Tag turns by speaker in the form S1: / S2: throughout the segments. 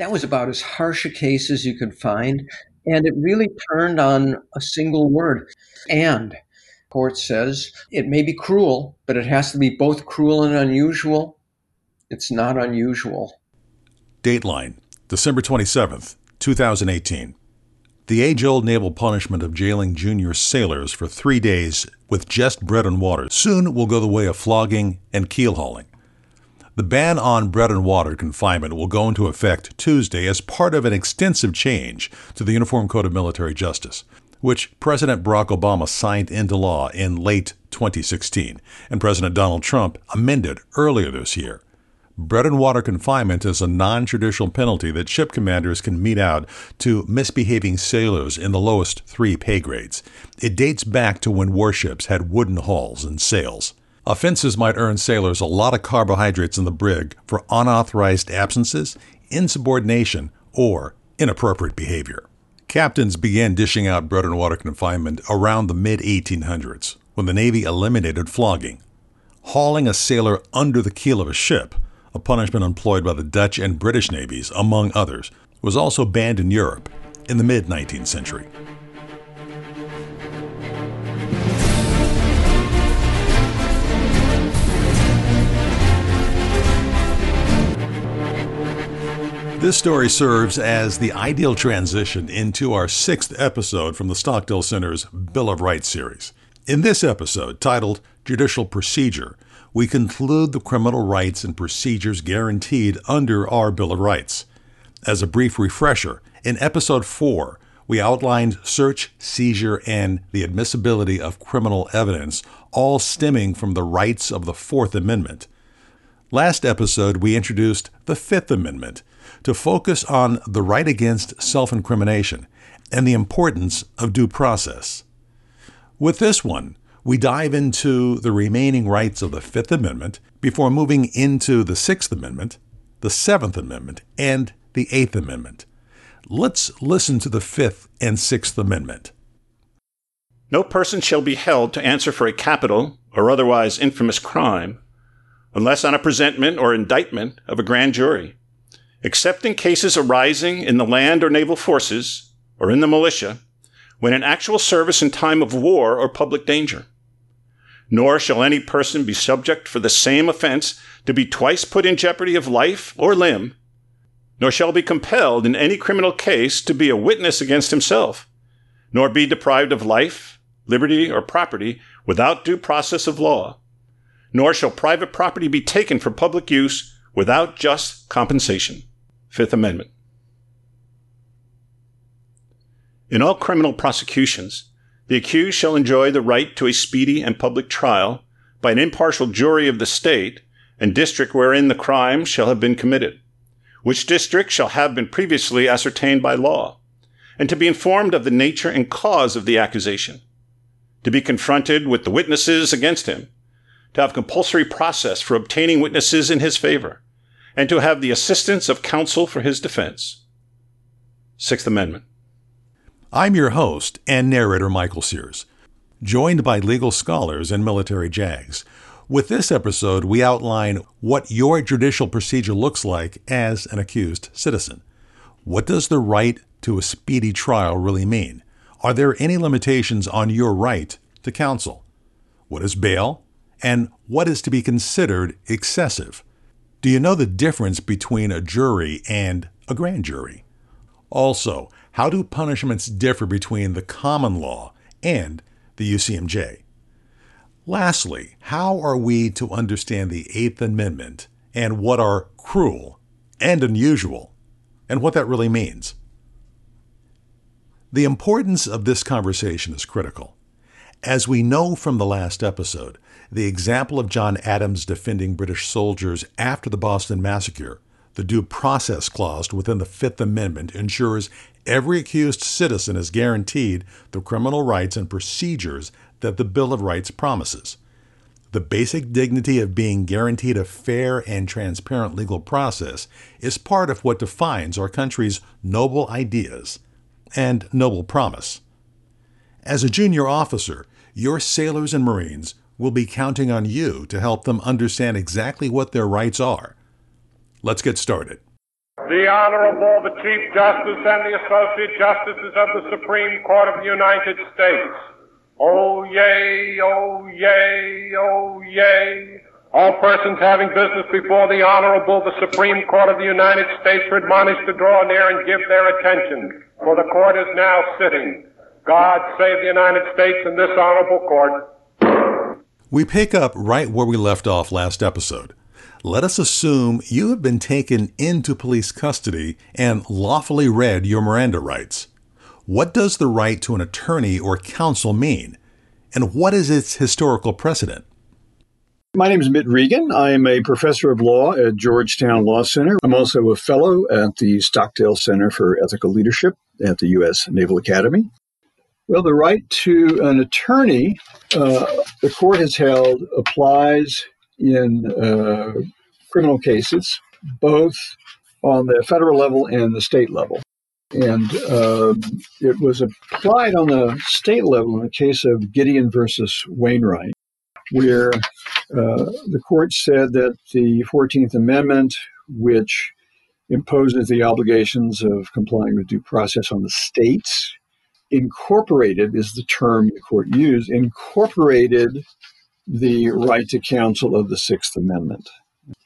S1: That was about as harsh a case as you could find. And it really turned on a single word and. Court says it may be cruel, but it has to be both cruel and unusual. It's not unusual.
S2: Dateline, December 27th, 2018. The age old naval punishment of jailing junior sailors for three days with just bread and water soon will go the way of flogging and keel hauling. The ban on bread and water confinement will go into effect Tuesday as part of an extensive change to the Uniform Code of Military Justice, which President Barack Obama signed into law in late 2016 and President Donald Trump amended earlier this year. Bread and water confinement is a non traditional penalty that ship commanders can mete out to misbehaving sailors in the lowest three pay grades. It dates back to when warships had wooden hulls and sails. Offenses might earn sailors a lot of carbohydrates in the brig for unauthorized absences, insubordination, or inappropriate behavior. Captains began dishing out bread and water confinement around the mid 1800s when the Navy eliminated flogging. Hauling a sailor under the keel of a ship, a punishment employed by the Dutch and British navies, among others, was also banned in Europe in the mid 19th century. This story serves as the ideal transition into our sixth episode from the Stockdale Center's Bill of Rights series. In this episode, titled Judicial Procedure, we conclude the criminal rights and procedures guaranteed under our Bill of Rights. As a brief refresher, in episode 4, we outlined search, seizure, and the admissibility of criminal evidence, all stemming from the rights of the Fourth Amendment. Last episode, we introduced the Fifth Amendment to focus on the right against self incrimination and the importance of due process. With this one, we dive into the remaining rights of the Fifth Amendment before moving into the Sixth Amendment, the Seventh Amendment, and the Eighth Amendment. Let's listen to the Fifth and Sixth Amendment.
S3: No person shall be held to answer for a capital or otherwise infamous crime unless on a presentment or indictment of a grand jury, except in cases arising in the land or naval forces or in the militia, when in actual service in time of war or public danger. Nor shall any person be subject for the same offense to be twice put in jeopardy of life or limb, nor shall be compelled in any criminal case to be a witness against himself, nor be deprived of life, liberty, or property without due process of law nor shall private property be taken for public use without just compensation. Fifth Amendment. In all criminal prosecutions, the accused shall enjoy the right to a speedy and public trial by an impartial jury of the state and district wherein the crime shall have been committed, which district shall have been previously ascertained by law, and to be informed of the nature and cause of the accusation, to be confronted with the witnesses against him, to have compulsory process for obtaining witnesses in his favor, and to have the assistance of counsel for his defense. Sixth Amendment.
S2: I'm your host and narrator, Michael Sears, joined by legal scholars and military JAGs. With this episode, we outline what your judicial procedure looks like as an accused citizen. What does the right to a speedy trial really mean? Are there any limitations on your right to counsel? What is bail? and what is to be considered excessive. Do you know the difference between a jury and a grand jury? Also, how do punishments differ between the common law and the UCMJ? Lastly, how are we to understand the Eighth Amendment and what are cruel and unusual and what that really means? The importance of this conversation is critical. As we know from the last episode, the example of John Adams defending British soldiers after the Boston Massacre, the Due Process Clause within the Fifth Amendment ensures every accused citizen is guaranteed the criminal rights and procedures that the Bill of Rights promises. The basic dignity of being guaranteed a fair and transparent legal process is part of what defines our country's noble ideas and noble promise. As a junior officer, your sailors and Marines will be counting on you to help them understand exactly what their rights are. Let's get started.
S4: The Honorable, the Chief Justice and the Associate Justices of the Supreme Court of the United States. Oh, yay, oh, yay, oh, yay. All persons having business before the Honorable, the Supreme Court of the United States are admonished to draw near and give their attention, for the court is now sitting. God save the United States and this honorable court.
S2: We pick up right where we left off last episode. Let us assume you have been taken into police custody and lawfully read your Miranda rights. What does the right to an attorney or counsel mean? And what is its historical precedent?
S5: My name is Mitt Regan. I am a professor of law at Georgetown Law Center. I'm also a fellow at the Stockdale Center for Ethical Leadership at the U.S. Naval Academy. Well, the right to an attorney, uh, the court has held, applies in uh, criminal cases, both on the federal level and the state level. And uh, it was applied on the state level in the case of Gideon versus Wainwright, where uh, the court said that the 14th Amendment, which imposes the obligations of complying with due process on the states, incorporated is the term the court used, incorporated the right to counsel of the Sixth Amendment.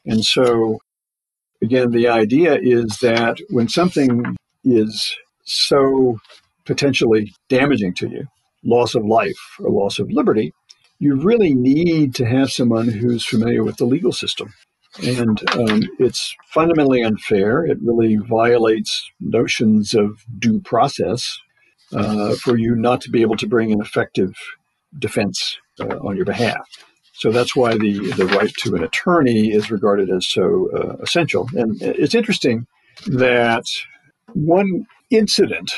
S5: And so, again, the idea is that when something is so potentially damaging to you, loss of life or loss of liberty, you really need to have someone who's familiar with the legal system. And um, it's fundamentally unfair. It really violates notions of due process uh, for you not to be able to bring an effective defense uh, on your behalf. So that's why the, the right to an attorney is regarded as so uh, essential. And it's interesting that one incident,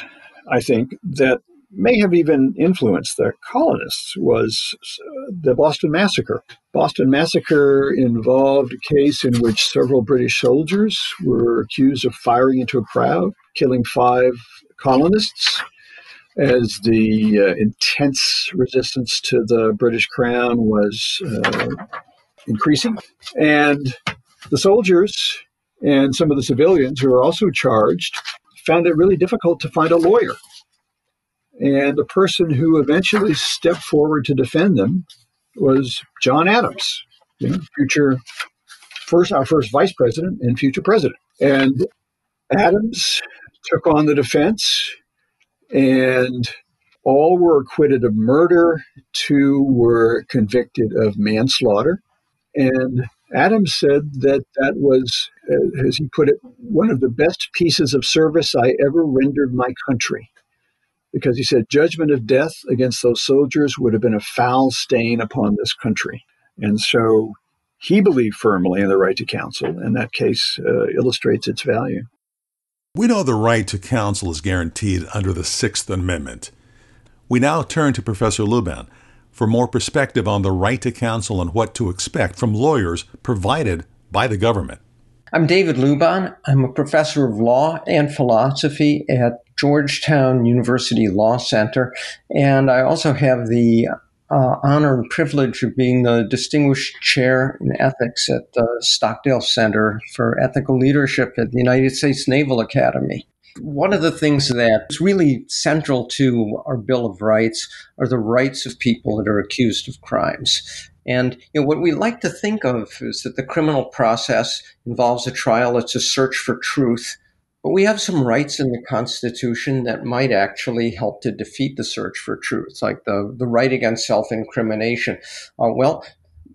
S5: I think, that may have even influenced the colonists was uh, the Boston Massacre. Boston Massacre involved a case in which several British soldiers were accused of firing into a crowd, killing five colonists as the uh, intense resistance to the British Crown was uh, increasing. And the soldiers and some of the civilians who were also charged found it really difficult to find a lawyer. And the person who eventually stepped forward to defend them was John Adams, you know, future first our first vice president and future president. And Adams took on the defense and all were acquitted of murder. Two were convicted of manslaughter. And Adams said that that was, uh, as he put it, one of the best pieces of service I ever rendered my country. Because he said, judgment of death against those soldiers would have been a foul stain upon this country. And so he believed firmly in the right to counsel, and that case uh, illustrates its value.
S2: We know the right to counsel is guaranteed under the Sixth Amendment. We now turn to Professor Luban for more perspective on the right to counsel and what to expect from lawyers provided by the government.
S1: I'm David Luban. I'm a professor of law and philosophy at Georgetown University Law Center, and I also have the uh, honor and privilege of being the distinguished chair in ethics at the Stockdale Center for Ethical Leadership at the United States Naval Academy. One of the things that's really central to our Bill of Rights are the rights of people that are accused of crimes. And you know, what we like to think of is that the criminal process involves a trial, it's a search for truth. But we have some rights in the Constitution that might actually help to defeat the search for truth, like the, the right against self incrimination. Uh, well,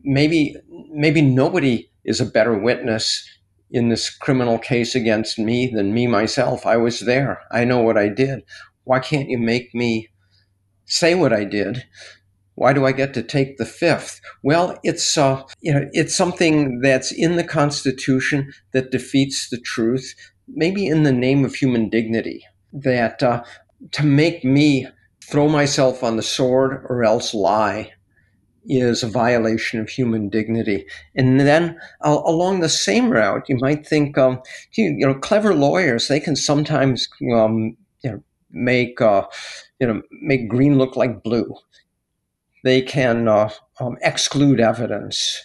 S1: maybe maybe nobody is a better witness in this criminal case against me than me myself. I was there. I know what I did. Why can't you make me say what I did? Why do I get to take the fifth? Well, it's uh, you know it's something that's in the Constitution that defeats the truth maybe in the name of human dignity, that uh, to make me throw myself on the sword or else lie is a violation of human dignity. And then uh, along the same route, you might think, um, you, know, clever lawyers, they can sometimes, um, you know, make, uh, you know, make green look like blue. They can uh, um, exclude evidence.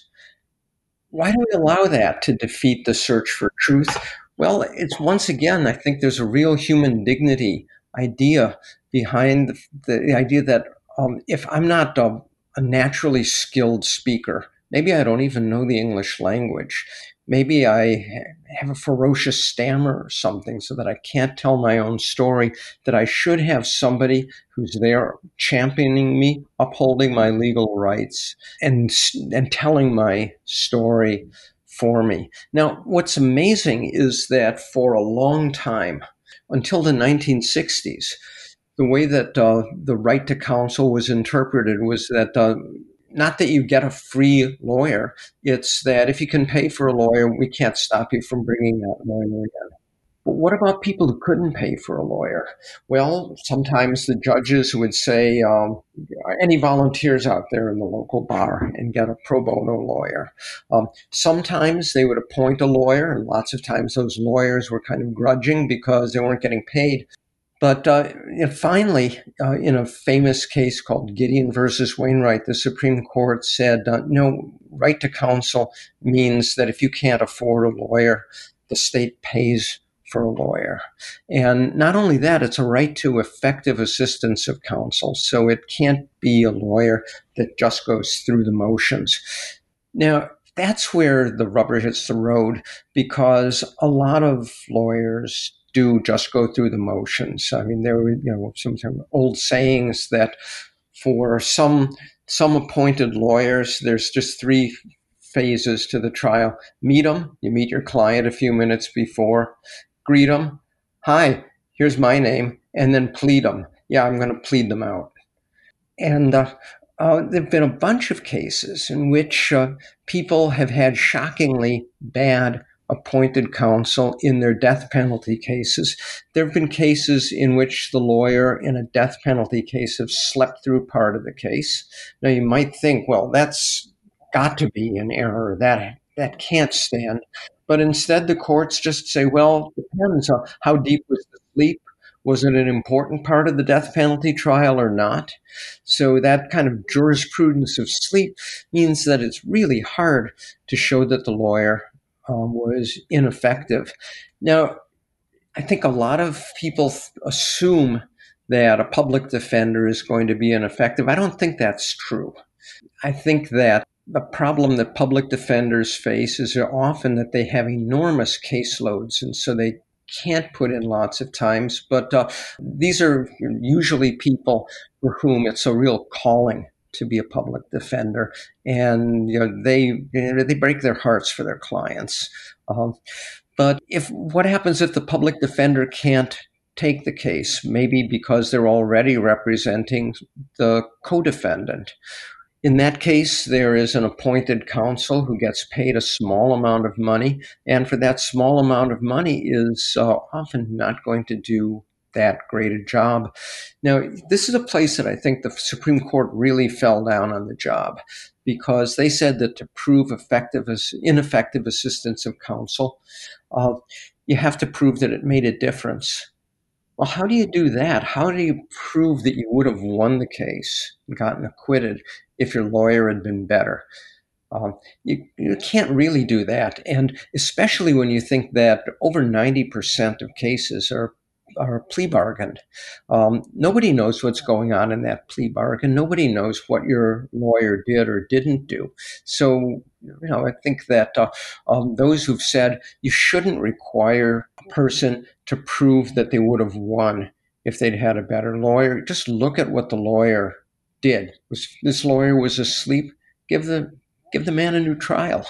S1: Why do we allow that to defeat the search for truth? Well, it's once again, I think there's a real human dignity idea behind the, the idea that um, if I'm not a, a naturally skilled speaker, maybe I don't even know the English language, maybe I have a ferocious stammer or something so that I can't tell my own story, that I should have somebody who's there championing me, upholding my legal rights, and, and telling my story for me. Now, what's amazing is that for a long time, until the 1960s, the way that uh, the right to counsel was interpreted was that uh, not that you get a free lawyer, it's that if you can pay for a lawyer, we can't stop you from bringing that lawyer in. But what about people who couldn't pay for a lawyer? Well, sometimes the judges would say, um, any volunteers out there in the local bar and get a pro bono lawyer. Um, sometimes they would appoint a lawyer, and lots of times those lawyers were kind of grudging because they weren't getting paid. But uh, finally, uh, in a famous case called Gideon versus Wainwright, the Supreme Court said, uh, no, right to counsel means that if you can't afford a lawyer, the state pays for a lawyer. And not only that, it's a right to effective assistance of counsel. So it can't be a lawyer that just goes through the motions. Now, that's where the rubber hits the road because a lot of lawyers do just go through the motions. I mean, there were you know some, old sayings that for some some appointed lawyers, there's just three phases to the trial. Meet them, you meet your client a few minutes before, greet them, hi, here's my name, and then plead them. Yeah, I'm going to plead them out. And uh, uh, there have been a bunch of cases in which uh, people have had shockingly bad appointed counsel in their death penalty cases. There have been cases in which the lawyer in a death penalty case have slept through part of the case. Now you might think, well, that's got to be an error. That that can't stand. But instead, the courts just say, well, depends on how deep was the sleep. Was it an important part of the death penalty trial or not? So that kind of jurisprudence of sleep means that it's really hard to show that the lawyer um, was ineffective. Now, I think a lot of people assume that a public defender is going to be ineffective. I don't think that's true. I think that the problem that public defenders face is often that they have enormous caseloads, and so they can't put in lots of times. But uh, these are usually people for whom it's a real calling to be a public defender, and you know they they break their hearts for their clients. Um, but if what happens if the public defender can't take the case, maybe because they're already representing the co-defendant, in that case, there is an appointed counsel who gets paid a small amount of money, and for that small amount of money is uh, often not going to do that great a job. Now, this is a place that I think the Supreme Court really fell down on the job because they said that to prove effective ineffective assistance of counsel, uh, you have to prove that it made a difference. Well, how do you do that? How do you prove that you would have won the case and gotten acquitted if your lawyer had been better? Um, you, you can't really do that. And especially when you think that over 90% of cases are are plea bargained. Um, nobody knows what's going on in that plea bargain. Nobody knows what your lawyer did or didn't do. So, you know, I think that uh, um, those who've said you shouldn't require a person to prove that they would have won if they'd had a better lawyer. Just look at what the lawyer did. This lawyer was asleep? Give the give the man a new trial.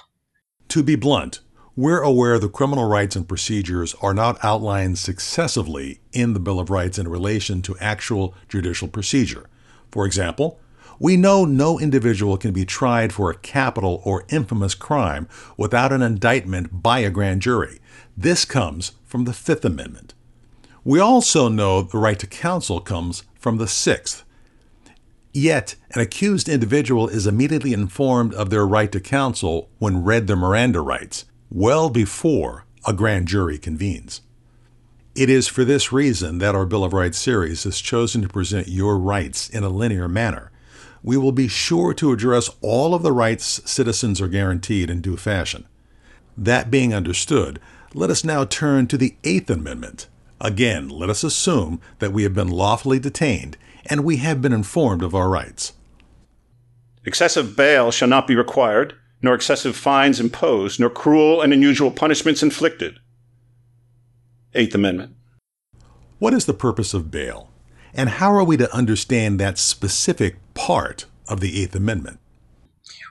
S2: To be blunt, we're aware the criminal rights and procedures are not outlined successively in the Bill of Rights in relation to actual judicial procedure. For example, we know no individual can be tried for a capital or infamous crime without an indictment by a grand jury. This comes from the Fifth Amendment. We also know the right to counsel comes from the Sixth. Yet, an accused individual is immediately informed of their right to counsel when read their Miranda rights, well before a grand jury convenes. It is for this reason that our Bill of Rights series has chosen to present your rights in a linear manner. We will be sure to address all of the rights citizens are guaranteed in due fashion. That being understood, let us now turn to the Eighth Amendment. Again, let us assume that we have been lawfully detained and we have been informed of our rights.
S3: Excessive bail shall not be required, nor excessive fines imposed, nor cruel and unusual punishments inflicted. Eighth Amendment.
S2: What is the purpose of bail? And how are we to understand that specific part of the Eighth Amendment?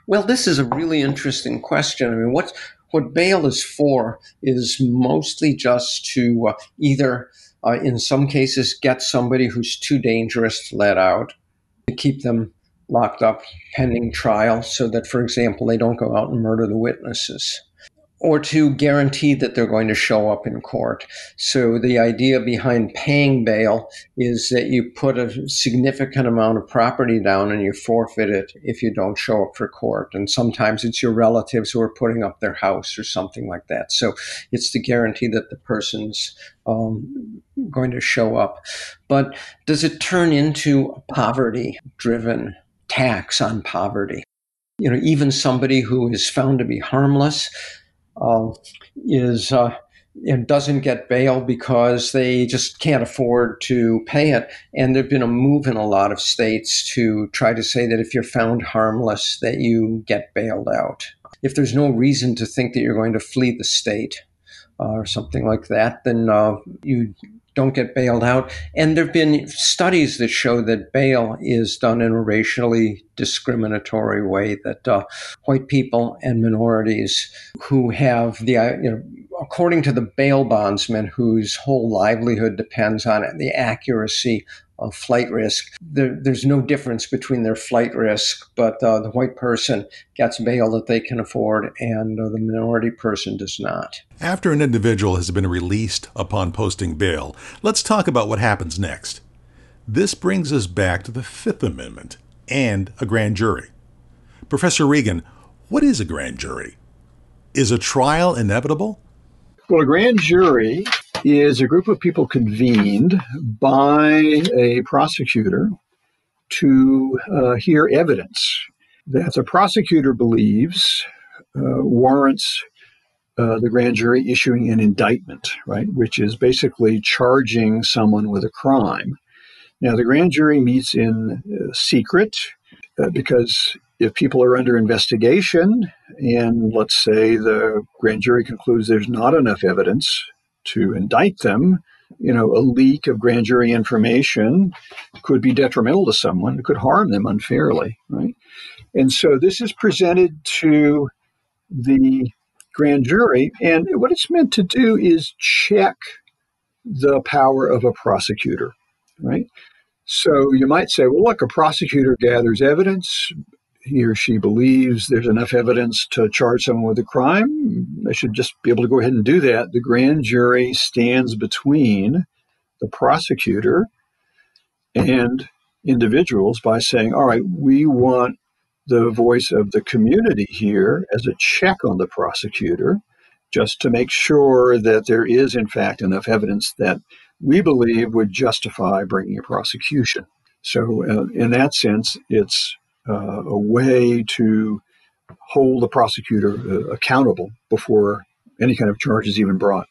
S1: Well, this is a really interesting question. I mean, what what bail is for is mostly just to uh, either, uh, in some cases, get somebody who's too dangerous to let out, to keep them locked up pending trial, so that, for example, they don't go out and murder the witnesses or to guarantee that they're going to show up in court. So the idea behind paying bail is that you put a significant amount of property down and you forfeit it if you don't show up for court. And sometimes it's your relatives who are putting up their house or something like that. So it's to guarantee that the person's um, going to show up. But does it turn into a poverty driven tax on poverty? You know, even somebody who is found to be harmless is uh, and doesn't get bail because they just can't afford to pay it. And there's been a move in a lot of states to try to say that if you're found harmless, that you get bailed out. If there's no reason to think that you're going to flee the state uh, or something like that, then uh, you don't get bailed out. And there have been studies that show that bail is done in a racially discriminatory way, that uh, white people and minorities who have the, uh, you know, according to the bail bondsman whose whole livelihood depends on it, the accuracy of flight risk. There, there's no difference between their flight risk, but uh, the white person gets bail that they can afford, and uh, the minority person does not.
S2: After an individual has been released upon posting bail, let's talk about what happens next. This brings us back to the Fifth Amendment and a grand jury. Professor Regan, what is a grand jury? Is a trial inevitable?
S5: Well, a grand jury is a group of people convened by a prosecutor to uh, hear evidence that the prosecutor believes uh, warrants uh, the grand jury issuing an indictment, right, which is basically charging someone with a crime. Now, the grand jury meets in uh, secret uh, because if people are under investigation and let's say the grand jury concludes there's not enough evidence to indict them, you know, a leak of grand jury information could be detrimental to someone, it could harm them unfairly, right? And so this is presented to the grand jury, and what it's meant to do is check the power of a prosecutor, right? So you might say, well, look, a prosecutor gathers evidence, he or she believes there's enough evidence to charge someone with a crime, they should just be able to go ahead and do that. The grand jury stands between the prosecutor and individuals by saying, all right, we want the voice of the community here as a check on the prosecutor, just to make sure that there is, in fact, enough evidence that we believe would justify bringing a prosecution. So, uh, in that sense, it's a way to hold the prosecutor uh, accountable before any kind of charge is even brought.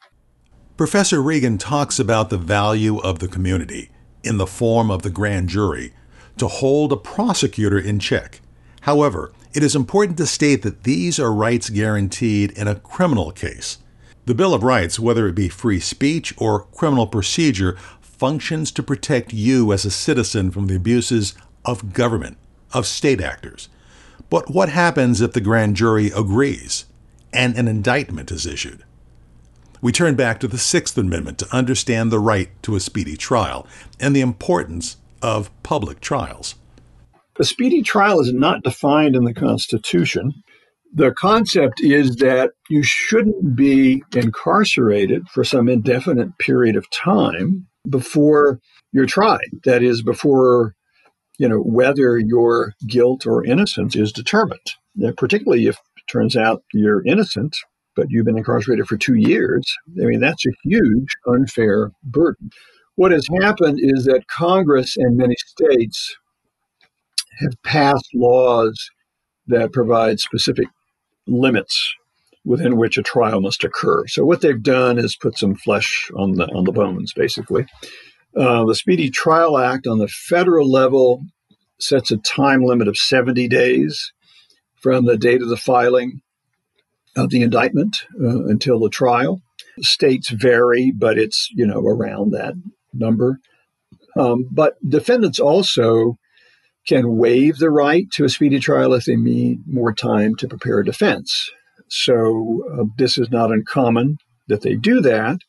S2: Professor Regan talks about the value of the community in the form of the grand jury to hold a prosecutor in check. However, it is important to state that these are rights guaranteed in a criminal case. The Bill of Rights, whether it be free speech or criminal procedure, functions to protect you as a citizen from the abuses of government of state actors. But what happens if the grand jury agrees and an indictment is issued? We turn back to the Sixth Amendment to understand the right to a speedy trial and the importance of public trials.
S5: A speedy trial is not defined in the Constitution. The concept is that you shouldn't be incarcerated for some indefinite period of time before you're tried. That is, before you know, whether your guilt or innocence is determined. Now, particularly if it turns out you're innocent, but you've been incarcerated for two years. I mean, that's a huge unfair burden. What has happened is that Congress and many states have passed laws that provide specific limits within which a trial must occur. So what they've done is put some flesh on the on the bones, basically. Uh, the Speedy Trial Act on the federal level sets a time limit of 70 days from the date of the filing of the indictment uh, until the trial. States vary, but it's you know around that number. Um, but defendants also can waive the right to a speedy trial if they need more time to prepare a defense. So uh, this is not uncommon that they do that.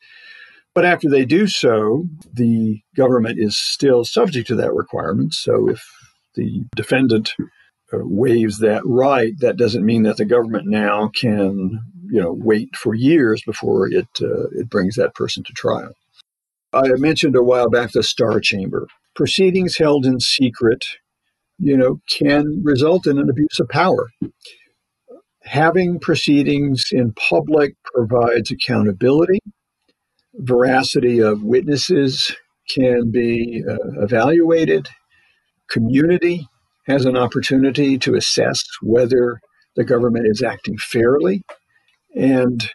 S5: But after they do so, the government is still subject to that requirement. So if the defendant uh, waives that right, that doesn't mean that the government now can, you know, wait for years before it uh, it brings that person to trial. I mentioned a while back the Star Chamber. Proceedings held in secret, you know, can result in an abuse of power. Having proceedings in public provides accountability. Veracity of witnesses can be uh, evaluated. Community has an opportunity to assess whether the government is acting fairly. And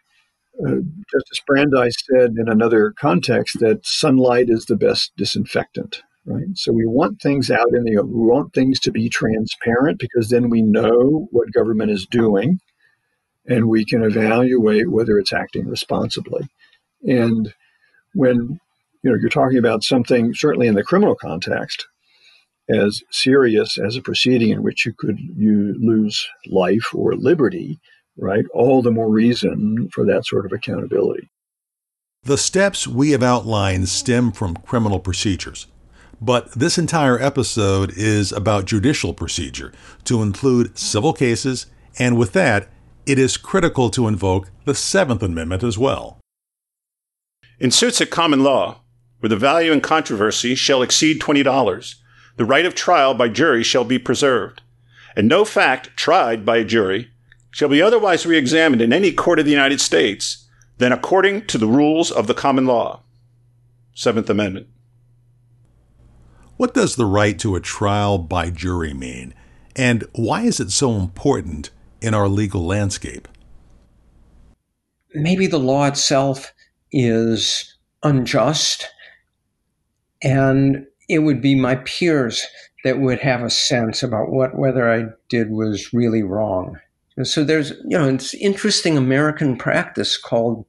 S5: uh, Justice Brandeis said in another context that sunlight is the best disinfectant, right? So we want things out in the open. we want things to be transparent because then we know what government is doing and we can evaluate whether it's acting responsibly. And when you know you're talking about something certainly in the criminal context as serious as a proceeding in which you could you lose life or liberty right? All the more reason for that sort of accountability.
S2: The steps we have outlined stem from criminal procedures. But this entire episode is about judicial procedure to include civil cases, and with that, it is critical to invoke the Seventh Amendment as well.
S3: In suits at common law, where the value in controversy shall exceed $20, the right of trial by jury shall be preserved, and no fact tried by a jury shall be otherwise re-examined in any court of the United States than according to the rules of the common law. Seventh Amendment.
S2: What does the right to a trial by jury mean, and why is it so important in our legal landscape?
S1: Maybe the law itself is unjust, and it would be my peers that would have a sense about what whether I did was really wrong. So there's, you know, it's interesting American practice called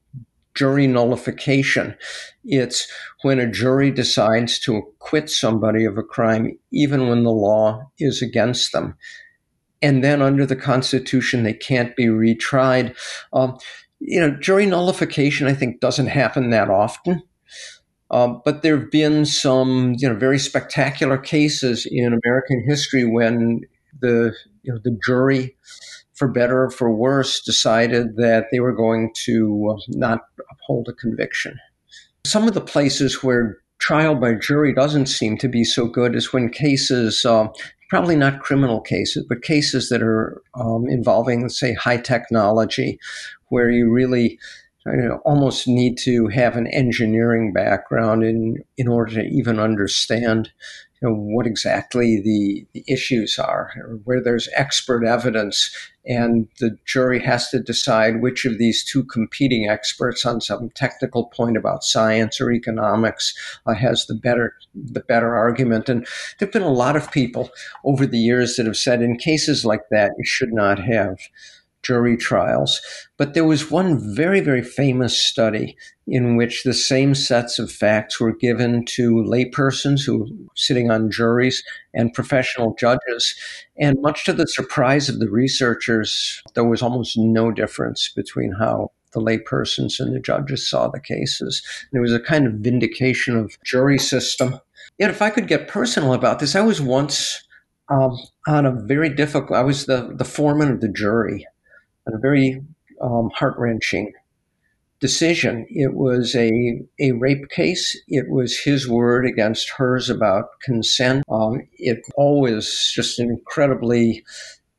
S1: jury nullification. It's when a jury decides to acquit somebody of a crime, even when the law is against them. And then under the Constitution, they can't be retried. Um, you know, jury nullification, I think, doesn't happen that often. Um, but there have been some, you know, very spectacular cases in American history when the, you know, the jury for better or for worse, decided that they were going to uh, not uphold a conviction. Some of the places where trial by jury doesn't seem to be so good is when cases, uh, probably not criminal cases, but cases that are um, involving, say, high technology, where you really you know, almost need to have an engineering background in in order to even understand you know, what exactly the, the issues are, where there's expert evidence, and the jury has to decide which of these two competing experts on some technical point about science or economics uh, has the better the better argument. And there've been a lot of people over the years that have said in cases like that you should not have jury trials. But there was one very, very famous study in which the same sets of facts were given to laypersons who were sitting on juries and professional judges. And much to the surprise of the researchers, there was almost no difference between how the laypersons and the judges saw the cases. There was a kind of vindication of jury system. Yet, if I could get personal about this, I was once um, on a very difficult. I was the the foreman of the jury a very um, heart wrenching decision. It was a, a rape case. It was his word against hers about consent. Um, it always just an incredibly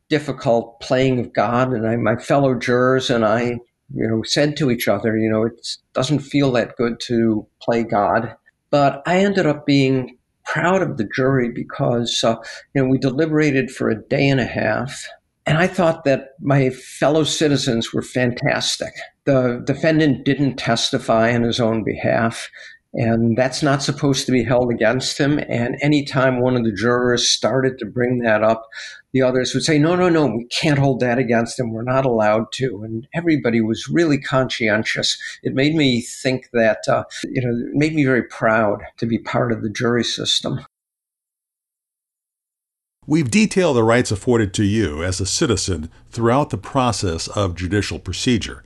S1: difficult playing of God. And I, my fellow jurors and I, you know, said to each other, you know, it doesn't feel that good to play God. But I ended up being proud of the jury because, uh, you know, we deliberated for a day and a half And I thought that my fellow citizens were fantastic. The defendant didn't testify on his own behalf. And that's not supposed to be held against him. And anytime one of the jurors started to bring that up, the others would say, no, no, no, we can't hold that against him. We're not allowed to. And everybody was really conscientious. It made me think that, uh, you know, it made me very proud to be part of the jury system.
S2: We've detailed the rights afforded to you as a citizen throughout the process of judicial procedure.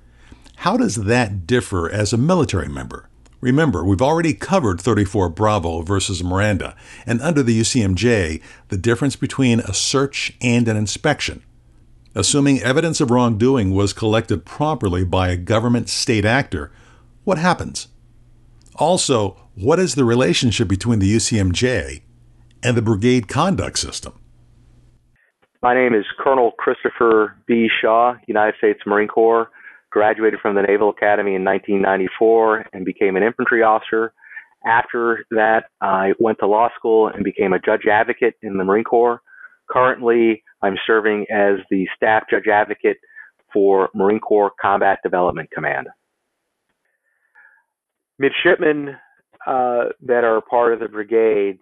S2: How does that differ as a military member? Remember, we've already covered 34 Bravo versus Miranda, and under the UCMJ, the difference between a search and an inspection. Assuming evidence of wrongdoing was collected properly by a government state actor, what happens? Also, what is the relationship between the UCMJ and the brigade conduct system?
S6: My name is Colonel Christopher B. Shaw, United States Marine Corps graduated from the Naval Academy in 1994 and became an infantry officer. After that, I went to law school and became a judge advocate in the Marine Corps. Currently, I'm serving as the staff judge advocate for Marine Corps Combat Development Command. Midshipmen uh, that are part of the brigade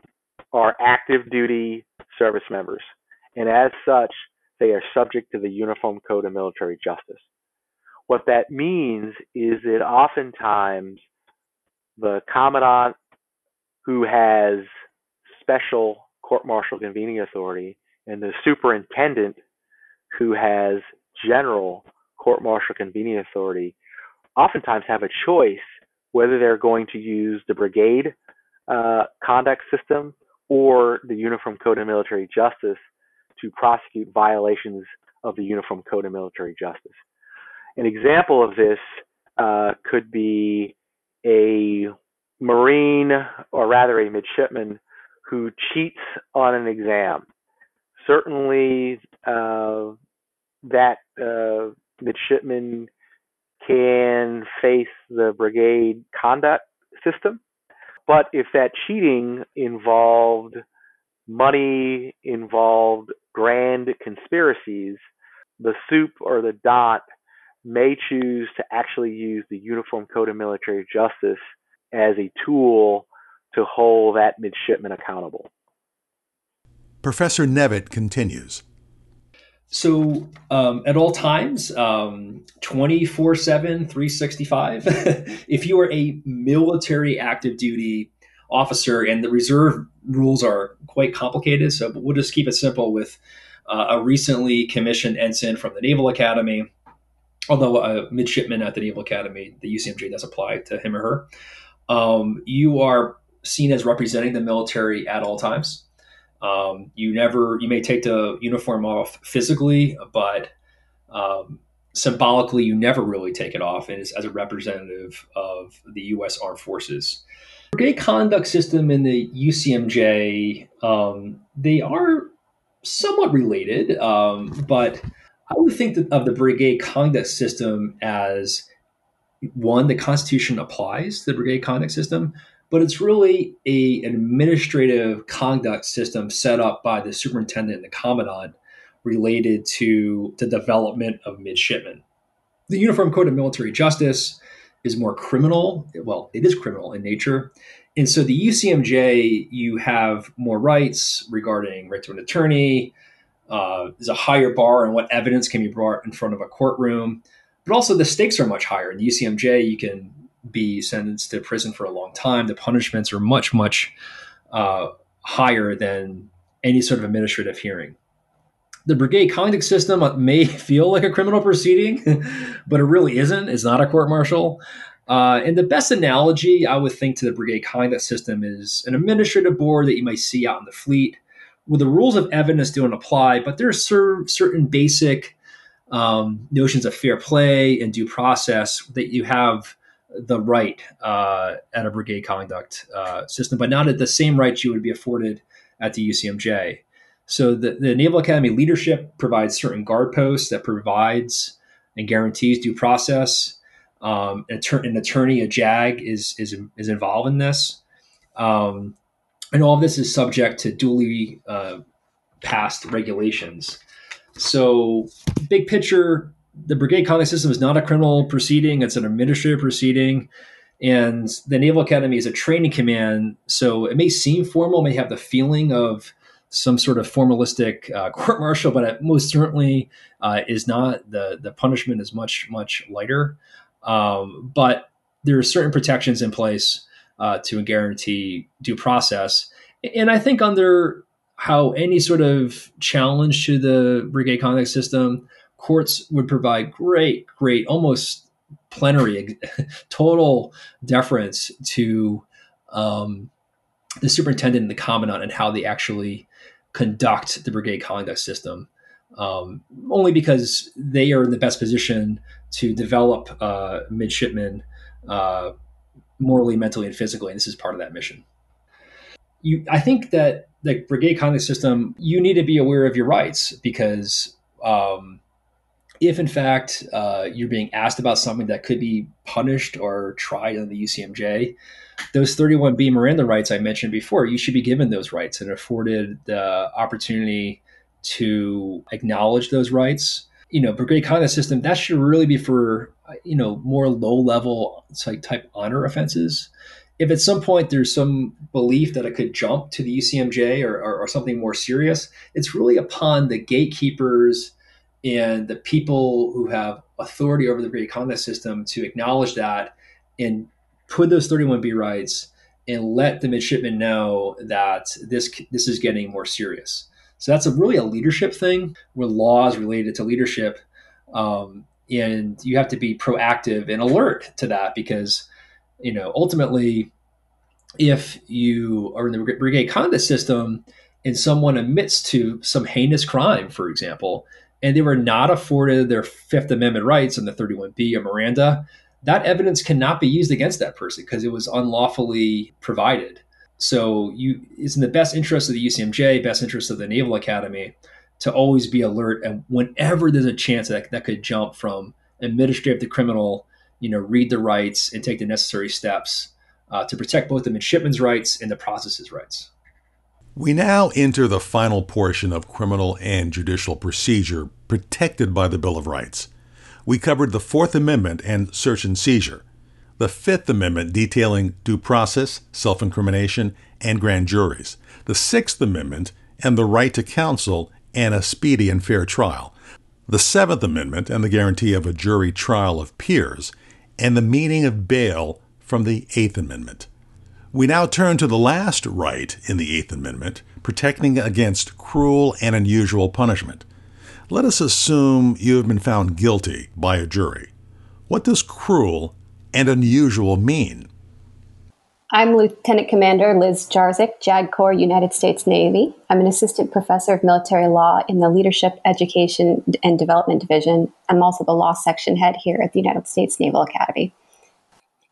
S6: are active duty service members, and as such, they are subject to the Uniform Code of Military Justice. What that means is that oftentimes the commandant who has special court martial convening authority and the superintendent who has general court martial convening authority oftentimes have a choice whether they're going to use the brigade uh, conduct system or the Uniform Code of Military Justice to prosecute violations of the Uniform Code of Military Justice. An example of this uh, could be a Marine, or rather a midshipman, who cheats on an exam. Certainly, uh, that uh, midshipman can face the brigade conduct system. But if that cheating involved money, involved grand conspiracies, the supe or the dot may choose to actually use the Uniform Code of Military Justice as a tool to hold that midshipman accountable.
S2: Professor Nevitt continues.
S7: So, um, at all times, um, 24 7, 365, if you are a military active duty officer, and the reserve rules are quite complicated, so we'll just keep it simple with uh, a recently commissioned ensign from the Naval Academy although a midshipman at the Naval Academy, the UCMJ does apply to him or her. Um, you are seen as representing the military at all times. Um, you never, you may take the uniform off physically, but um, symbolically, you never really take it off as, as a representative of the U.S. Armed Forces. Brigade conduct system in the UCMJ, um, they are somewhat related, um, but I would think of the brigade conduct system as one, the Constitution applies to the brigade conduct system, but it's really a, an administrative conduct system set up by the superintendent and the commandant related to the development of midshipmen. The Uniform Code of Military Justice is more criminal. Well, it is criminal in nature. And so the UCMJ, you have more rights regarding right to an attorney, uh, there's a higher bar on what evidence can be brought in front of a courtroom, but also the stakes are much higher. In the UCMJ, you can be sentenced to prison for a long time. The punishments are much, much uh, higher than any sort of administrative hearing. The brigade conduct system may feel like a criminal proceeding, but it really isn't. It's not a court martial. Uh, and the best analogy I would think to the brigade conduct system is an administrative board that you might see out in the fleet where the rules of evidence don't apply, but there are certain basic um, notions of fair play and due process that you have the right uh, at a brigade conduct uh, system, but not at the same rights you would be afforded at the UCMJ. So the, the Naval Academy leadership provides certain guard posts that provides and guarantees due process. Um, an, an, attorney, a JAG, is is is involved in this. Um, and all of this is subject to duly uh, passed regulations. So, big picture, the brigade conduct system is not a criminal proceeding, it's an administrative proceeding. And the Naval Academy is a training command. So, it may seem formal, may have the feeling of some sort of formalistic uh, court martial, but it most certainly uh, is not. The, the punishment is much, much lighter. Um, but there are certain protections in place uh, to guarantee due process. And I think under how any sort of challenge to the brigade conduct system, courts would provide great, great, almost plenary, total deference to um, the superintendent and the commandant and how they actually conduct the brigade conduct system. Um, only because they are in the best position to develop uh, midshipmen uh, morally, mentally, and physically. And this is part of that mission. You, I think that the brigade conduct system, you need to be aware of your rights because um, if in fact uh, you're being asked about something that could be punished or tried under the UCMJ, those 31B Miranda rights I mentioned before, you should be given those rights and afforded the opportunity to acknowledge those rights. You know, brigade conduct system that should really be for you know more low level type honor offenses if at some point there's some belief that it could jump to the UCMJ or, or, or, something more serious, it's really upon the gatekeepers and the people who have authority over the brigade conduct system to acknowledge that and put those 31B rights and let the midshipmen know that this this is getting more serious. So that's a really a leadership thing with laws related to leadership. Um, and you have to be proactive and alert to that because you know ultimately if you are in the brigade conduct system and someone admits to some heinous crime for example and they were not afforded their fifth amendment rights in the 31b of miranda that evidence cannot be used against that person because it was unlawfully provided. So you it's in the best interest of the ucmj best interest of the naval academy to always be alert and whenever there's a chance that that could jump from administrative to criminal you know read the rights and take the necessary steps uh, to protect both the midshipman's rights and the process's rights.
S2: We now enter the final portion of criminal and judicial procedure protected by the bill of rights we covered the fourth amendment and search and seizure the fifth amendment detailing due process self-incrimination and grand juries the sixth amendment and the right to counsel and a speedy and fair trial, the Seventh Amendment and the guarantee of a jury trial of peers, and the meaning of bail from the Eighth Amendment. We now turn to the last right in the Eighth Amendment, protecting against cruel and unusual punishment. Let us assume you have been found guilty by a jury. What does cruel and unusual mean?
S8: I'm Lieutenant Commander Liz Jarzik, JAG Corps, United States Navy. I'm an assistant professor of military law in the Leadership, Education, and Development Division. I'm also the law section head here at the United States Naval Academy.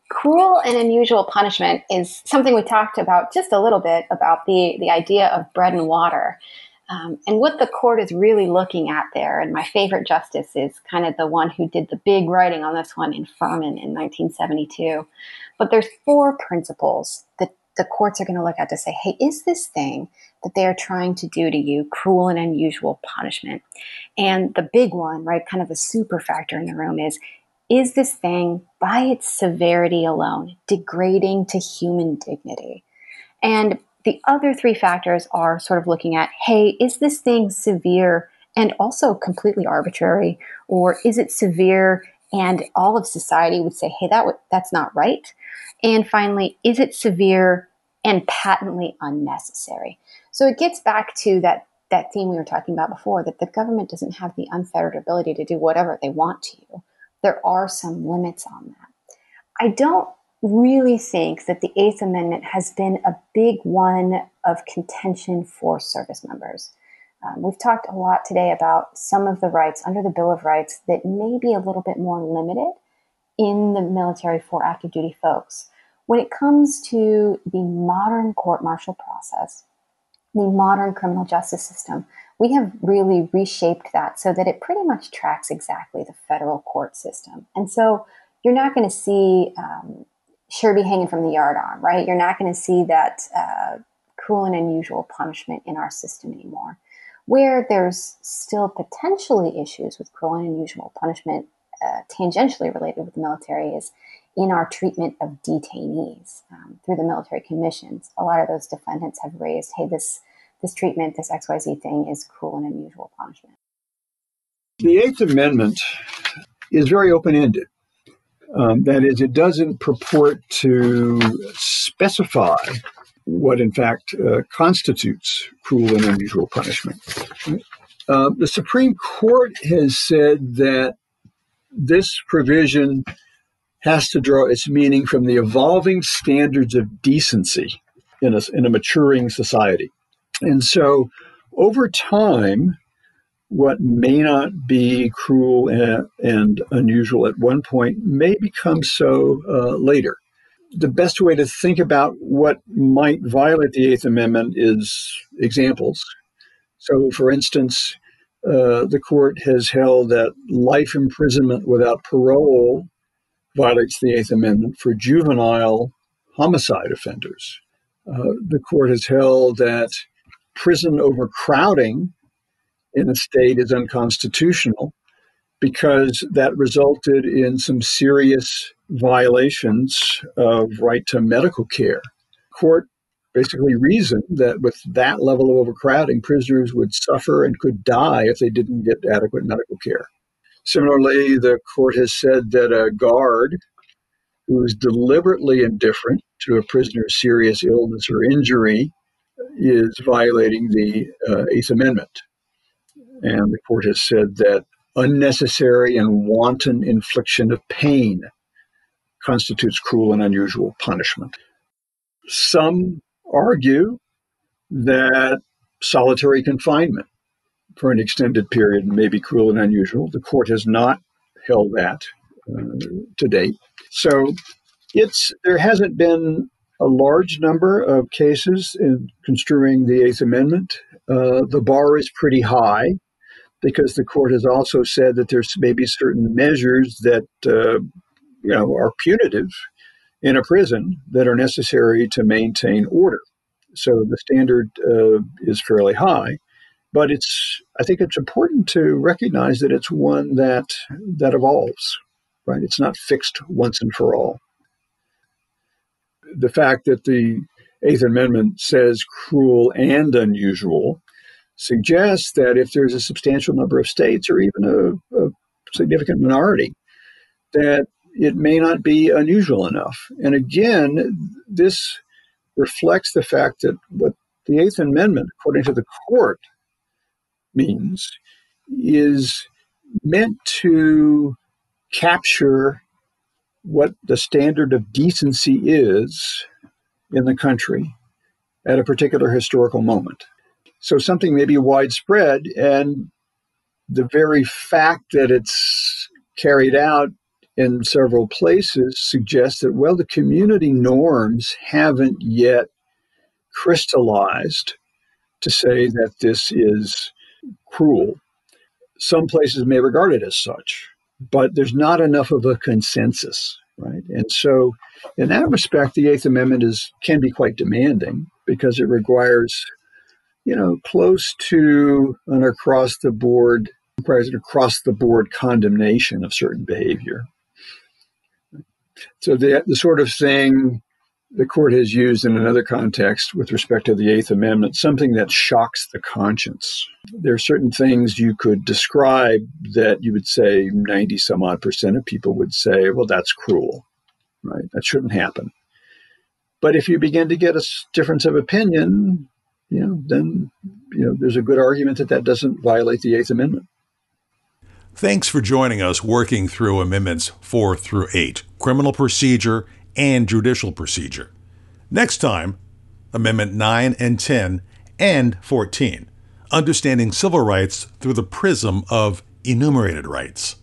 S8: Cruel and unusual punishment is something we talked about just a little bit about the, the idea of bread and water. Um, and what the court is really looking at there, and my favorite justice is kind of the one who did the big writing on this one in Furman in 1972 but there's four principles that the courts are going to look at to say, hey, is this thing that they are trying to do to you cruel and unusual punishment? And the big one, right, kind of the super factor in the room is, is this thing by its severity alone degrading to human dignity? And the other three factors are sort of looking at, hey, is this thing severe and also completely arbitrary? Or is it severe and all of society would say, hey, that w- that's not right? And finally, is it severe and patently unnecessary? So it gets back to that that theme we were talking about before that the government doesn't have the unfettered ability to do whatever they want to you. There are some limits on that. I don't really think that the Eighth Amendment has been a big one of contention for service members. Um, we've talked a lot today about some of the rights under the Bill of Rights that may be a little bit more limited in the military for active duty folks. When it comes to the modern court martial process, the modern criminal justice system, we have really reshaped that so that it pretty much tracks exactly the federal court system. And so you're not going to see um, Sherby hanging from the yardarm, right? You're not going to see that uh, cruel and unusual punishment in our system anymore. Where there's still potentially issues with cruel and unusual punishment uh, tangentially related with the military is in our treatment of detainees um, through the military commissions. A lot of those defendants have raised, hey, this this treatment, this XYZ thing is cruel and unusual punishment.
S5: The Eighth Amendment is very open ended. Um, that is, it doesn't purport to specify what, in fact, uh, constitutes cruel and unusual punishment. Uh, the Supreme Court has said that this provision has to draw its meaning from the evolving standards of decency in a, in a maturing society. And so, over time, what may not be cruel and, and unusual at one point may become so uh, later. The best way to think about what might violate the Eighth Amendment is examples. So, for instance, uh, the court has held that life imprisonment without parole violates the Eighth Amendment for juvenile homicide offenders. Uh, the court has held that prison overcrowding in a state is unconstitutional because that resulted in some serious violations of right to medical care. Court basically reasoned that with that level of overcrowding, prisoners would suffer and could die if they didn't get adequate medical care. Similarly, the court has said that a guard who is deliberately indifferent to a prisoner's serious illness or injury is violating the uh, Eighth Amendment. And the court has said that unnecessary and wanton infliction of pain constitutes cruel and unusual punishment. Some argue that solitary confinement for an extended period may be cruel and unusual. The court has not held that uh, to date. So it's there hasn't been a large number of cases in construing the Eighth Amendment. Uh, the bar is pretty high because the court has also said that there's maybe certain measures that uh, you know are punitive in a prison that are necessary to maintain order. So the standard uh, is fairly high, but it's I think it's important to recognize that it's one that that evolves. Right, it's not fixed once and for all the fact that the Eighth Amendment says cruel and unusual suggests that if there's a substantial number of states or even a, a significant minority, that it may not be unusual enough. And again, this reflects the fact that what the Eighth Amendment, according to the court, means is meant to capture what the standard of decency is in the country at a particular historical moment. So something may be widespread, and the very fact that it's carried out in several places suggests that, well, the community norms haven't yet crystallized to say that this is cruel. Some places may regard it as such but there's not enough of a consensus, right? And so, in that respect, the Eighth Amendment is can be quite demanding because it requires, you know, close to an across the board across the board condemnation of certain behavior. So the the sort of thing the court has used in another context with respect to the Eighth Amendment, something that shocks the conscience. There are certain things you could describe that you would say 90 some odd percent of people would say, well, that's cruel, right? That shouldn't happen. But if you begin to get a difference of opinion, you know, then you know there's a good argument that that doesn't violate the Eighth Amendment.
S2: Thanks for joining us working through Amendments 4 through 8, Criminal Procedure and judicial procedure. Next time, Amendment 9 and 10 and 14, understanding civil rights through the prism of enumerated rights.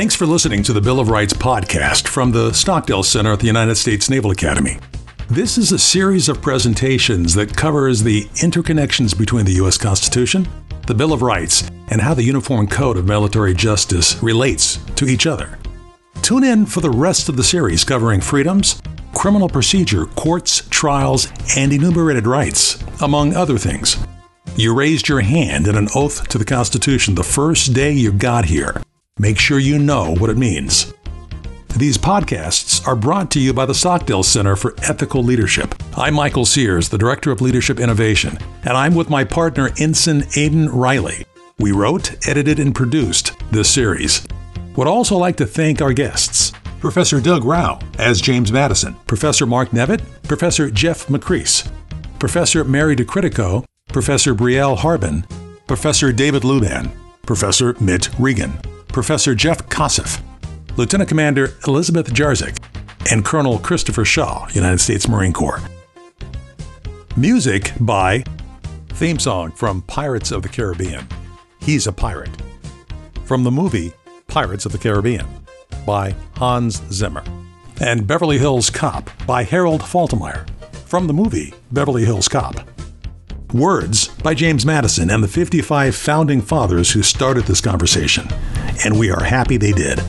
S2: Thanks for listening to the Bill of Rights podcast from the Stockdale Center at the United States Naval Academy. This is a series of presentations that covers the interconnections between the U.S. Constitution, the Bill of Rights, and how the Uniform Code of Military Justice relates to each other. Tune in for the rest of the series covering freedoms, criminal procedure, courts, trials, and enumerated rights, among other things. You raised your hand in an oath to the Constitution the first day you got here. Make sure you know what it means. These podcasts are brought to you by the Stockdale Center for Ethical Leadership. I'm Michael Sears, the Director of Leadership Innovation, and I'm with my partner, Ensign Aidan Riley. We wrote, edited, and produced this series. Would also like to thank our guests Professor Doug Rauch as James Madison, Professor Mark Nevitt, Professor Jeff McCrease, Professor Mary DeCritico, Professor Brielle Harbin, Professor David Luban, Professor Mitt Regan, Professor Jeff Kosseff, Lieutenant Commander Elizabeth Jarzik, and Colonel Christopher Shaw, United States Marine Corps. Music by theme song from Pirates of the Caribbean. He's a pirate. From the movie Pirates of the Caribbean by Hans Zimmer. And Beverly Hills Cop by Harold Faltermeyer. From the movie Beverly Hills Cop. Words by James Madison and the 55 founding fathers who started this conversation. And we are happy they did.